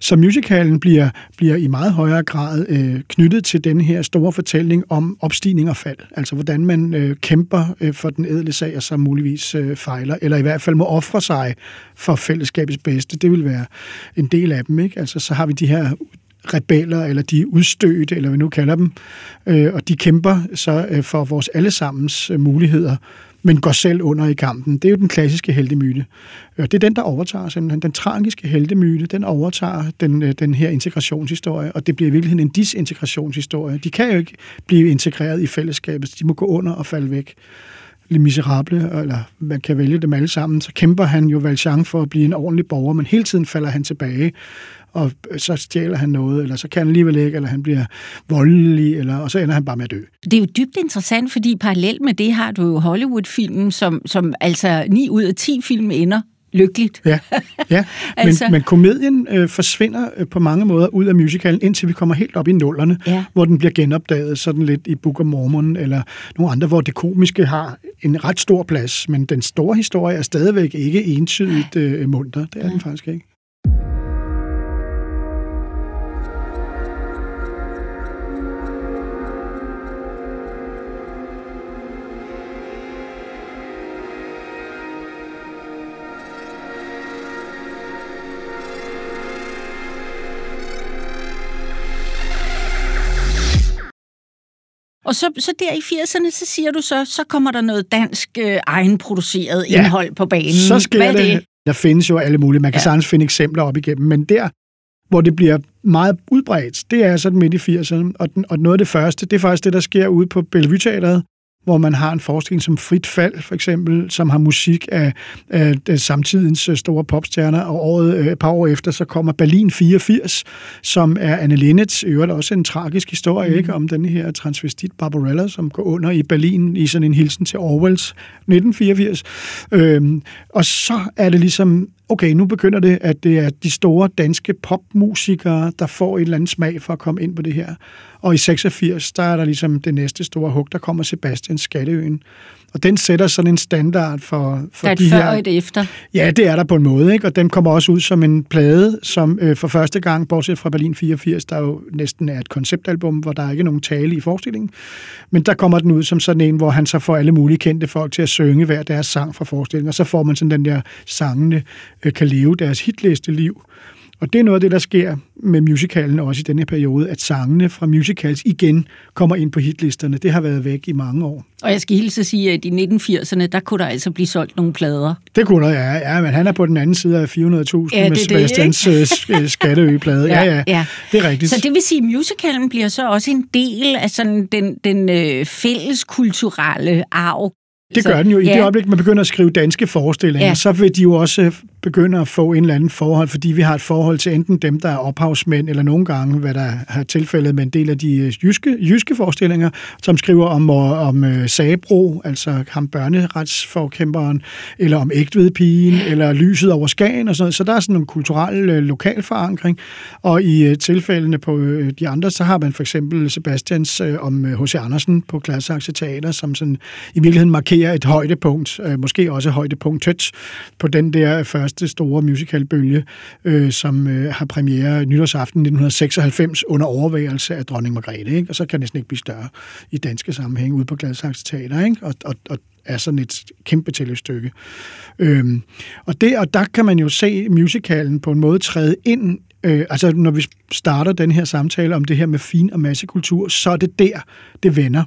Så musicalen bliver, bliver i meget højere grad øh, knyttet til den her store fortælling om opstigning og fald. Altså hvordan man øh, kæmper øh, for den edle sag, og så muligvis øh, fejler, eller i hvert fald må ofre sig for fællesskabets bedste. Det vil være en del af dem. Ikke? Altså så har vi de her rebeller, eller de udstødte, eller hvad vi nu kalder dem, øh, og de kæmper så øh, for vores allesammens øh, muligheder, men går selv under i kampen. Det er jo den klassiske heldemyte. Og det er den, der overtager simpelthen. Den tragiske heldemyte, den overtager den, øh, den her integrationshistorie, og det bliver i virkeligheden en disintegrationshistorie. De kan jo ikke blive integreret i fællesskabet, de må gå under og falde væk. Le Miserable, eller man kan vælge dem alle sammen, så kæmper han jo Valjean for at blive en ordentlig borger, men hele tiden falder han tilbage og så stjæler han noget, eller så kan han alligevel ikke, eller han bliver voldelig, eller, og så ender han bare med at dø. Det er jo dybt interessant, fordi parallelt med det har du jo Hollywood-filmen, som, som altså 9 ud af 10 film ender lykkeligt. Ja, ja. Men, altså... men komedien øh, forsvinder øh, på mange måder ud af musicalen, indtil vi kommer helt op i nullerne, ja. hvor den bliver genopdaget sådan lidt i Book of Mormon eller nogle andre, hvor det komiske har en ret stor plads, men den store historie er stadigvæk ikke entydigt øh, munter. Det er ja. den faktisk ikke. Og så, så der i 80'erne, så siger du så, så kommer der noget dansk øh, egenproduceret ja, indhold på banen. så sker Hvad det? det? Der findes jo alle mulige. Man kan ja. sagtens finde eksempler op igennem, men der, hvor det bliver meget udbredt, det er sådan midt i 80'erne. Og, den, og noget af det første, det er faktisk det, der sker ude på Bellevue Teateret, hvor man har en forestilling som Frit Fald, for eksempel, som har musik af, af, af samtidens øh, store popstjerner, og året, øh, et par år efter, så kommer Berlin 84, som er Anne Linnets, øvrigt også en tragisk historie, mm. ikke, om den her transvestit Barbarella, som går under i Berlin i sådan en hilsen til Orwells 1984. Øhm, og så er det ligesom okay, nu begynder det, at det er de store danske popmusikere, der får en eller anden smag for at komme ind på det her. Og i 86, der er der ligesom det næste store hug, der kommer Sebastian Skatteøen. Og den sætter sådan en standard for, for der er de før her... og et efter. Ja, det er der på en måde, ikke? og den kommer også ud som en plade, som øh, for første gang, bortset fra Berlin 84, der jo næsten er et konceptalbum, hvor der er ikke nogen tale i forestillingen, men der kommer den ud som sådan en, hvor han så får alle mulige kendte folk til at synge hver deres sang fra forestillingen, og så får man sådan den der sangene øh, kan leve deres hitliste liv. Og det er noget af det, der sker med musicalen også i denne periode, at sangene fra musicals igen kommer ind på hitlisterne. Det har været væk i mange år. Og jeg skal hilse at sige, at i 1980'erne, der kunne der altså blive solgt nogle plader. Det kunne der, ja. ja men han er på den anden side af 400.000 ja, med Sebastians øh, skatteøgeplade. ja, ja, ja, det er rigtigt. Så det vil sige, at musicalen bliver så også en del af sådan den, den øh, fælles kulturelle arv det gør den jo. I ja. det øjeblik, man begynder at skrive danske forestillinger, ja. så vil de jo også begynder at få en eller anden forhold, fordi vi har et forhold til enten dem, der er ophavsmænd, eller nogle gange, hvad der har tilfældet med en del af de øh, jyske, jyske forestillinger, som skriver om, øh, om øh, Sabro, altså ham børneretsforkæmperen, eller om Ægtvedpigen, eller Lyset over Skagen og sådan noget. Så der er sådan en kulturel lokal forankring, og i tilfældene på de andre, så har man for eksempel Sebastians om H.C. Andersen på Gladsaxe Teater, som sådan i virkeligheden markerer et højdepunkt, måske også højdepunktet på den der første store musicalbølge, øh, som øh, har premiere nytårsaften 1996 under overvejelse af dronning Margrethe. Ikke? Og så kan det næsten ikke blive større i danske sammenhæng ude på Gladsaxe Teater. Ikke? Og, og, og er sådan et kæmpe tillægsstykke. Øhm, og, det, og der kan man jo se musicalen på en måde træde ind Øh, altså, når vi starter den her samtale om det her med fin- og massekultur, så er det der, det vender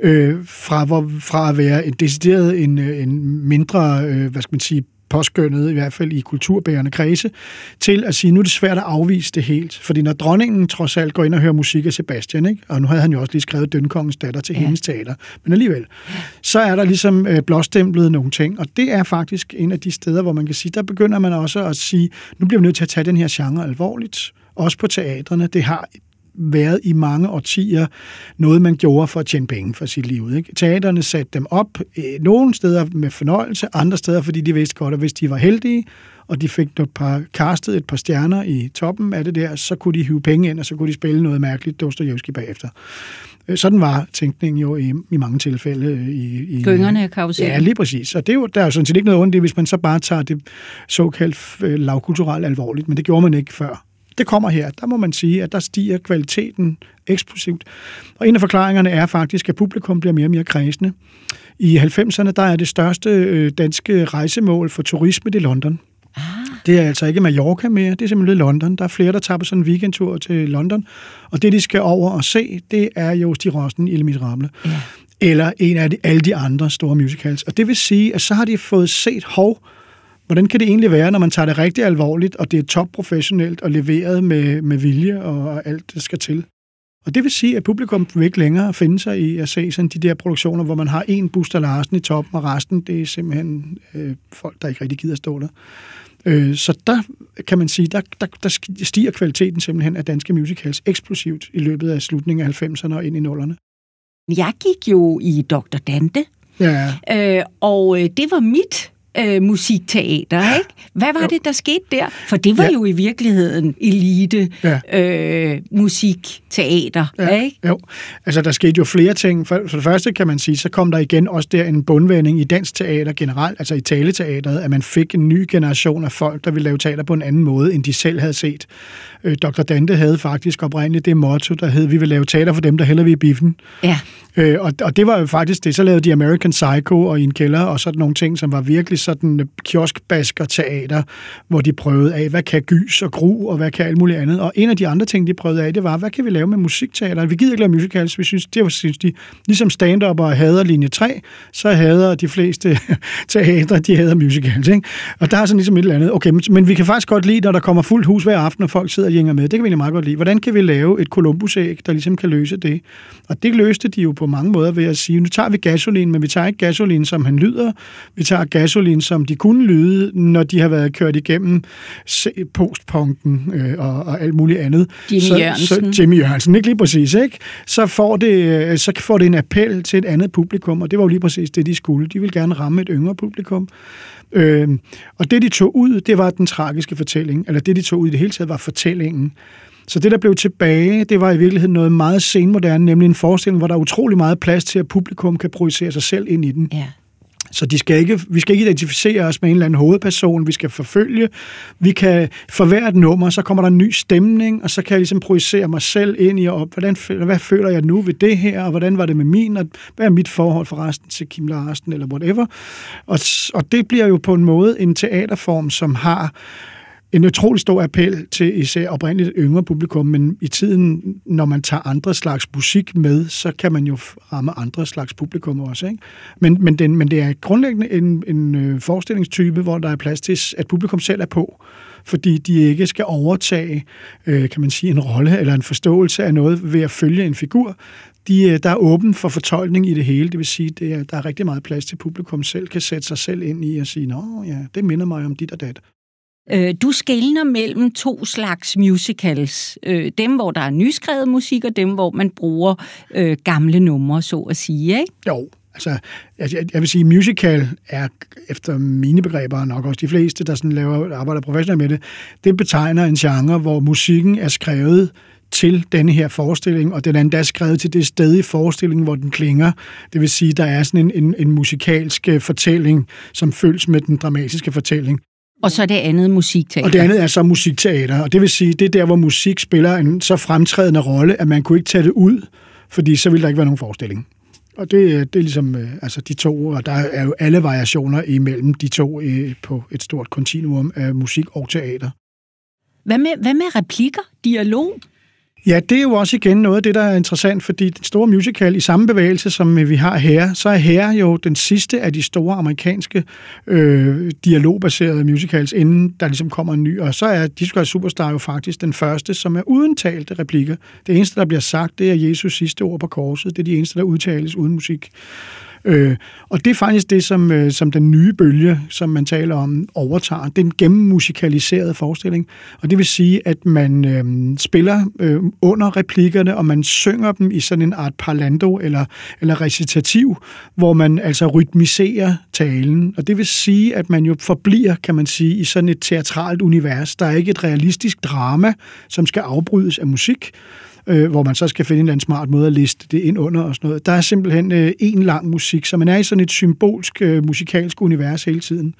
øh, fra, hvor, fra at være en decideret en, øh, en mindre, øh, hvad skal man sige, påskyndet, i hvert fald i kulturbærende kredse, til at sige, nu er det svært at afvise det helt. Fordi når dronningen trods alt går ind og hører musik af Sebastian, ikke? og nu havde han jo også lige skrevet Dønkongens datter til ja. hendes teater, men alligevel, så er der ligesom øh, blåstemplet nogle ting, og det er faktisk en af de steder, hvor man kan sige, der begynder man også at sige, nu bliver vi nødt til at tage den her genre alvorligt, også på teatrene. Det har været i mange årtier noget, man gjorde for at tjene penge for sit liv. Ikke? Teaterne satte dem op øh, nogle steder med fornøjelse, andre steder, fordi de vidste godt, at hvis de var heldige, og de fik et par, kastet et par stjerner i toppen af det der, så kunne de hive penge ind, og så kunne de spille noget mærkeligt Dostojevski bagefter. Øh, sådan var tænkningen jo i, i mange tilfælde. Øh, I, i, Gyngerne karusellen. Ja, lige præcis. Og det er jo, der er jo sådan set ikke noget ondt i, hvis man så bare tager det såkaldt lavkulturelt alvorligt, men det gjorde man ikke før. Det kommer her. Der må man sige, at der stiger kvaliteten eksplosivt. Og en af forklaringerne er faktisk, at publikum bliver mere og mere kredsende. I 90'erne der er det største øh, danske rejsemål for turisme i London. Ah. Det er altså ikke Mallorca mere, det er simpelthen London. Der er flere, der tager på sådan en weekendtur til London. Og det, de skal over og se, det er jo de Rosten i Le Miserable. Ja. Eller en af de, alle de andre store musicals. Og det vil sige, at så har de fået set, hov, Hvordan kan det egentlig være, når man tager det rigtig alvorligt, og det er topprofessionelt og leveret med, med vilje og alt, det skal til? Og det vil sige, at publikum vil ikke længere finde sig i at se sådan de der produktioner, hvor man har en Buster Larsen i toppen, og resten det er simpelthen øh, folk, der ikke rigtig gider stå der. Øh, så der kan man sige, der, der, der stiger kvaliteten simpelthen af danske musicals eksplosivt i løbet af slutningen af 90'erne og ind i nullerne. Jeg gik jo i Dr. Dante, ja. øh, og øh, det var mit øh, musikteater, ikke? Hvad var jo. det, der skete der? For det var ja. jo i virkeligheden elite ja. øh, musikteater, ja. ikke? Jo, altså der skete jo flere ting. For, for det første kan man sige, så kom der igen også der en bundvending i dansk teater generelt, altså i taleteateret, at man fik en ny generation af folk, der ville lave teater på en anden måde, end de selv havde set. Øh, Dr. Dante havde faktisk oprindeligt det motto, der hed, vi vil lave teater for dem, der heller vil i biffen. Ja. Øh, og, og det var jo faktisk det. Så lavede de American Psycho og i en kælder og sådan nogle ting, som var virkelig sådan øh, kioskbasker teater, hvor de prøvede af, hvad kan gys og gru, og hvad kan alt muligt andet. Og en af de andre ting, de prøvede af, det var, hvad kan vi lave med musikteater? Vi gider ikke lave musicals, vi synes, det var, synes de, ligesom stand-up og hader linje 3, så hader de fleste teatre, de hader musicals. Ikke? Og der er sådan ligesom et eller andet, okay, men vi kan faktisk godt lide, når der kommer fuldt hus hver aften, og folk sidder og jænger med. Det kan vi egentlig meget godt lide. Hvordan kan vi lave et Columbus-æg, der ligesom kan løse det? Og det løste de jo på mange måder ved at sige, nu tager vi gasolin, men vi tager ikke gasolin, som han lyder. Vi tager gasolin, som de kunne lyde, når de har været kørt igennem postpunken øh, og, og alt muligt andet. Jimmy så, Jørgensen. Så, Jimmy Jørgensen, ikke lige præcis, ikke? Så får, det, øh, så får det en appel til et andet publikum, og det var jo lige præcis det, de skulle. De ville gerne ramme et yngre publikum. Øh, og det, de tog ud, det var den tragiske fortælling, eller det, de tog ud i det hele taget, var fortællingen. Så det, der blev tilbage, det var i virkeligheden noget meget senmoderne, nemlig en forestilling, hvor der er utrolig meget plads til, at publikum kan projicere sig selv ind i den. Ja. Så de skal ikke, vi skal ikke identificere os med en eller anden hovedperson, vi skal forfølge. Vi kan, for hvert nummer, så kommer der en ny stemning, og så kan jeg ligesom projicere mig selv ind i, og hvordan, hvad føler jeg nu ved det her, og hvordan var det med min, og hvad er mit forhold for resten til Kim Larsen, eller whatever. Og, og det bliver jo på en måde en teaterform, som har en utrolig stor appel til især oprindeligt yngre publikum, men i tiden, når man tager andre slags musik med, så kan man jo ramme andre slags publikum også. Ikke? Men, men, den, men det er grundlæggende en, en øh, forestillingstype, hvor der er plads til, at publikum selv er på, fordi de ikke skal overtage, øh, kan man sige, en rolle eller en forståelse af noget ved at følge en figur. De, øh, der er åben for fortolkning i det hele, det vil sige, at der er rigtig meget plads til, at publikum selv kan sætte sig selv ind i og sige, nå ja, det minder mig om dit og dat. Øh, du skældner mellem to slags musicals. Øh, dem, hvor der er nyskrevet musik, og dem, hvor man bruger øh, gamle numre, så at sige, ikke? Jo, altså, jeg, jeg vil sige, musical er efter mine begreber, nok også de fleste, der sådan laver, arbejder professionelt med det, det betegner en genre, hvor musikken er skrevet til denne her forestilling, og den er endda skrevet til det sted i forestillingen, hvor den klinger. Det vil sige, der er sådan en, en, en musikalsk øh, fortælling, som følges med den dramatiske fortælling. Og så det andet musikteater. Og det andet er så musikteater, og det vil sige, det er der, hvor musik spiller en så fremtrædende rolle, at man kunne ikke tage det ud, fordi så ville der ikke være nogen forestilling. Og det, det er ligesom øh, altså de to, og der er jo alle variationer imellem de to øh, på et stort kontinuum af musik og teater. Hvad med, hvad med replikker, dialog? Ja, det er jo også igen noget af det, der er interessant, fordi den store musical i samme bevægelse, som vi har her, så er her jo den sidste af de store amerikanske øh, dialogbaserede musicals, inden der ligesom kommer en ny. Og så er Disco Superstar jo faktisk den første, som er uden talte replikker. Det eneste, der bliver sagt, det er Jesus sidste ord på korset. Det er de eneste, der udtales uden musik. Øh, og det er faktisk det, som, øh, som den nye bølge, som man taler om, overtager. Det er en gennemmusikaliseret forestilling, og det vil sige, at man øh, spiller øh, under replikkerne, og man synger dem i sådan en art parlando eller, eller recitativ, hvor man altså rytmiserer talen. Og det vil sige, at man jo forbliver, kan man sige, i sådan et teatralt univers. Der er ikke et realistisk drama, som skal afbrydes af musik, øh, hvor man så skal finde en eller anden smart måde at liste det ind under og sådan noget. Der er simpelthen øh, en lang musik, så man er i sådan et symbolsk øh, musikalsk univers hele tiden.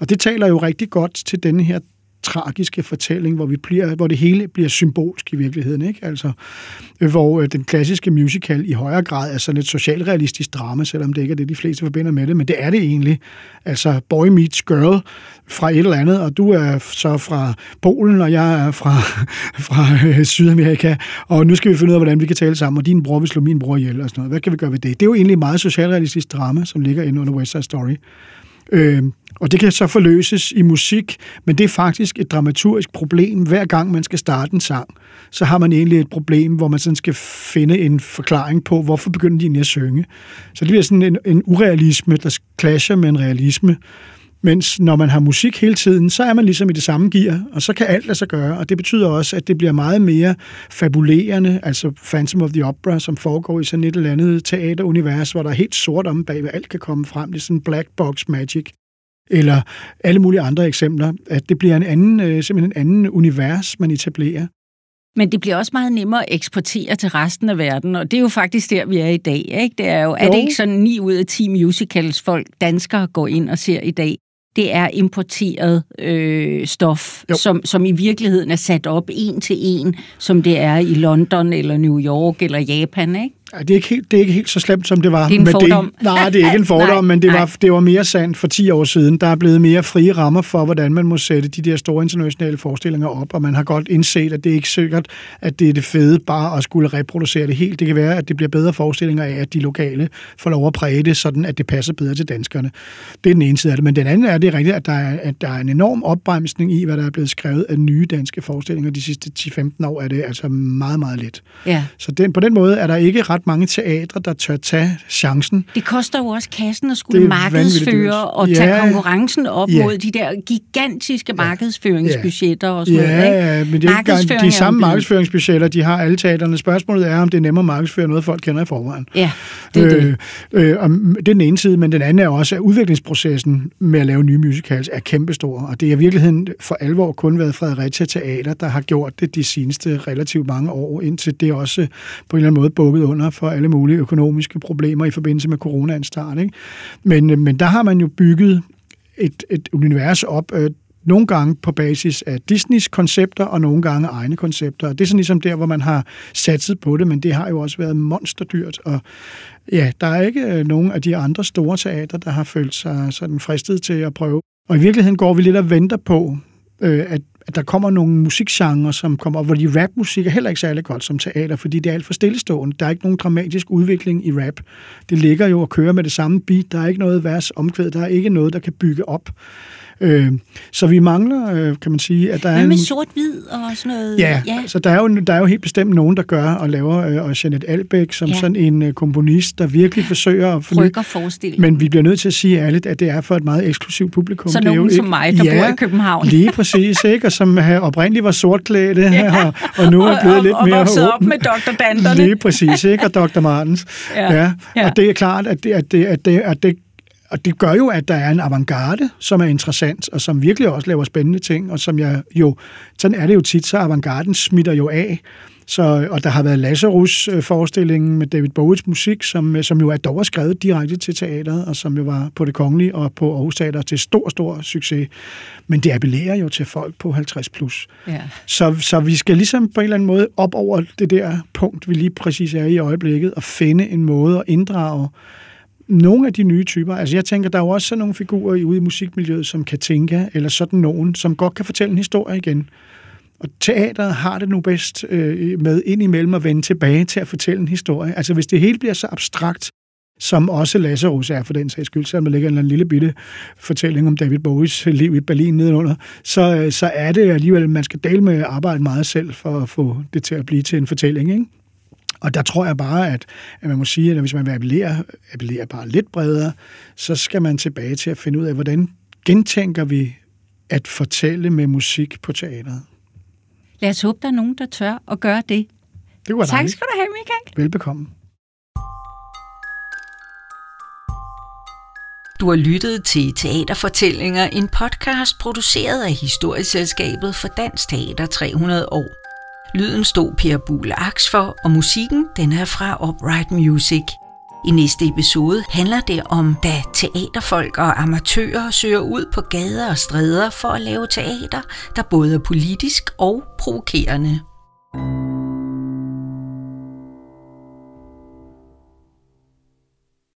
Og det taler jo rigtig godt til denne her tragiske fortælling, hvor, vi bliver, hvor det hele bliver symbolsk i virkeligheden. Ikke? Altså, øh, hvor øh, den klassiske musical i højere grad er sådan et socialrealistisk drama, selvom det ikke er det, de fleste forbinder med det, men det er det egentlig. Altså Boy Meets Girl fra et eller andet, og du er så fra Polen, og jeg er fra, fra øh, Sydamerika, og nu skal vi finde ud af, hvordan vi kan tale sammen, og din bror vil slå min bror ihjel og sådan noget. Hvad kan vi gøre ved det? Det er jo egentlig meget socialrealistisk drama, som ligger inde under West Side Story. Øh, og det kan så forløses i musik, men det er faktisk et dramaturgisk problem. Hver gang man skal starte en sang, så har man egentlig et problem, hvor man sådan skal finde en forklaring på, hvorfor begynder de egentlig at synge. Så det bliver sådan en, en urealisme, der clasher med en realisme. Mens når man har musik hele tiden, så er man ligesom i det samme gear, og så kan alt lade sig gøre. Og det betyder også, at det bliver meget mere fabulerende, altså Phantom of the Opera, som foregår i sådan et eller andet teaterunivers, hvor der er helt sort om bag, hvad alt kan komme frem. Det er sådan black box magic eller alle mulige andre eksempler, at det bliver en anden, øh, simpelthen en anden univers, man etablerer. Men det bliver også meget nemmere at eksportere til resten af verden, og det er jo faktisk der, vi er i dag. Ikke? Det er jo, jo. er det ikke sådan 9 ud af 10 musicals folk, danskere går ind og ser i dag? det er importeret øh, stof, som, som i virkeligheden er sat op en til en, som det er i London eller New York eller Japan, ikke? Ja, det, er ikke helt, det er ikke helt så slemt, som det var. Det er en fordom. Det. Nej, det er ikke en fordom, nej, men det var, det var mere sandt for 10 år siden. Der er blevet mere frie rammer for, hvordan man må sætte de der store internationale forestillinger op, og man har godt indset, at det er ikke sikkert, at det er det fede bare at skulle reproducere det helt. Det kan være, at det bliver bedre forestillinger af, at de lokale får lov at præge det, sådan at det passer bedre til danskerne. Det er den ene side af det. Men den anden er det rigtigt, at der er, at der er en enorm opbremsning i, hvad der er blevet skrevet af nye danske forestillinger de sidste 10-15 år, er det altså meget, meget let. Ja. Så den, på den måde er der ikke ret mange teatre, der tør tage chancen. Det koster jo også kassen at skulle markedsføre og tage ja, konkurrencen op ja. mod de der gigantiske ja. markedsføringsbudgetter og sådan ja, noget. Ikke? Ja, men det er ikke de samme markedsføringsbudgetter, de har alle teaterne. Spørgsmålet er, om det er nemmere at markedsføre noget, folk kender i forvejen. Ja, det er øh, det. Øh, og det er den ene side, men den anden er også, at udviklingsprocessen med at lave nye musicals er kæmpestor, og det er i virkeligheden for alvor kun været Fredericia Teater, der har gjort det de seneste relativt mange år, indtil det også på en eller anden måde bukket under for alle mulige økonomiske problemer i forbindelse med coronaens start. Ikke? Men, øh, men der har man jo bygget et, et univers op, øh, nogle gange på basis af Disneys koncepter, og nogle gange egne koncepter. Det er sådan ligesom der, hvor man har satset på det, men det har jo også været monsterdyrt. Og ja, der er ikke øh, nogen af de andre store teater, der har følt sig sådan fristet til at prøve. Og i virkeligheden går vi lidt og venter på, øh, at at der kommer nogle musikgenre, som kommer hvor de rapmusik er heller ikke særlig godt som teater, fordi det er alt for stillestående. Der er ikke nogen dramatisk udvikling i rap. Det ligger jo og kører med det samme beat. Der er ikke noget vers omkvæd. Der er ikke noget, der kan bygge op. Øh, så vi mangler, øh, kan man sige, at der Hvad er... med en, sort-hvid og sådan noget? Ja, ja. så der er, jo, der er jo helt bestemt nogen, der gør og laver, øh, og Jeanette Albeck som Ja. ja. sådan en øh, komponist, der virkelig forsøger at forny. Rykker forestillingen. Men vi bliver nødt til at sige ærligt, at det er for et meget eksklusivt publikum. Så er nogen som mig, der bor i København. lige præcis, ikke? Og som oprindeligt var sortklædte, ja. og, og nu er blevet og, lidt og mere vokset op åben. med Dr. Danterne. Lige præcis, ikke? Og Dr. Martens. Ja, ja. ja. Og det er klart, at det, at det, at det, at det og det gør jo, at der er en avantgarde, som er interessant, og som virkelig også laver spændende ting, og som jeg jo, sådan er det jo tit, så avantgarden smitter jo af. Så, og der har været Lazarus-forestillingen med David Bowies musik, som, som jo er dog skrevet direkte til teateret, og som jo var på det kongelige og på Aarhus Teater til stor, stor succes. Men det appellerer jo til folk på 50 plus. Ja. Så, så vi skal ligesom på en eller anden måde op over det der punkt, vi lige præcis er i øjeblikket, og finde en måde at inddrage nogle af de nye typer. Altså jeg tænker, der er jo også sådan nogle figurer ude i musikmiljøet, som kan tænke, eller sådan nogen, som godt kan fortælle en historie igen. Og teateret har det nu bedst øh, med indimellem at vende tilbage til at fortælle en historie. Altså hvis det hele bliver så abstrakt, som også Lazarus er for den sags skyld, selvom der ligger en eller anden lille bitte fortælling om David Bowies liv i Berlin nedenunder, så, øh, så er det alligevel, at man skal dele med at arbejde meget selv for at få det til at blive til en fortælling, ikke? Og der tror jeg bare, at, at man må sige, at hvis man vil appellere, appellere bare lidt bredere, så skal man tilbage til at finde ud af, hvordan gentænker vi at fortælle med musik på teateret. Lad os håbe, der er nogen, der tør at gøre det. Det var Tak dejligt. skal du have, Michael. Velbekomme. Du har lyttet til Teaterfortællinger, en podcast produceret af Historieselskabet for Dansk Teater 300 år. Lyden stod Per Bule Aks for, og musikken den er fra Upright Music. I næste episode handler det om, da teaterfolk og amatører søger ud på gader og stræder for at lave teater, der både er politisk og provokerende.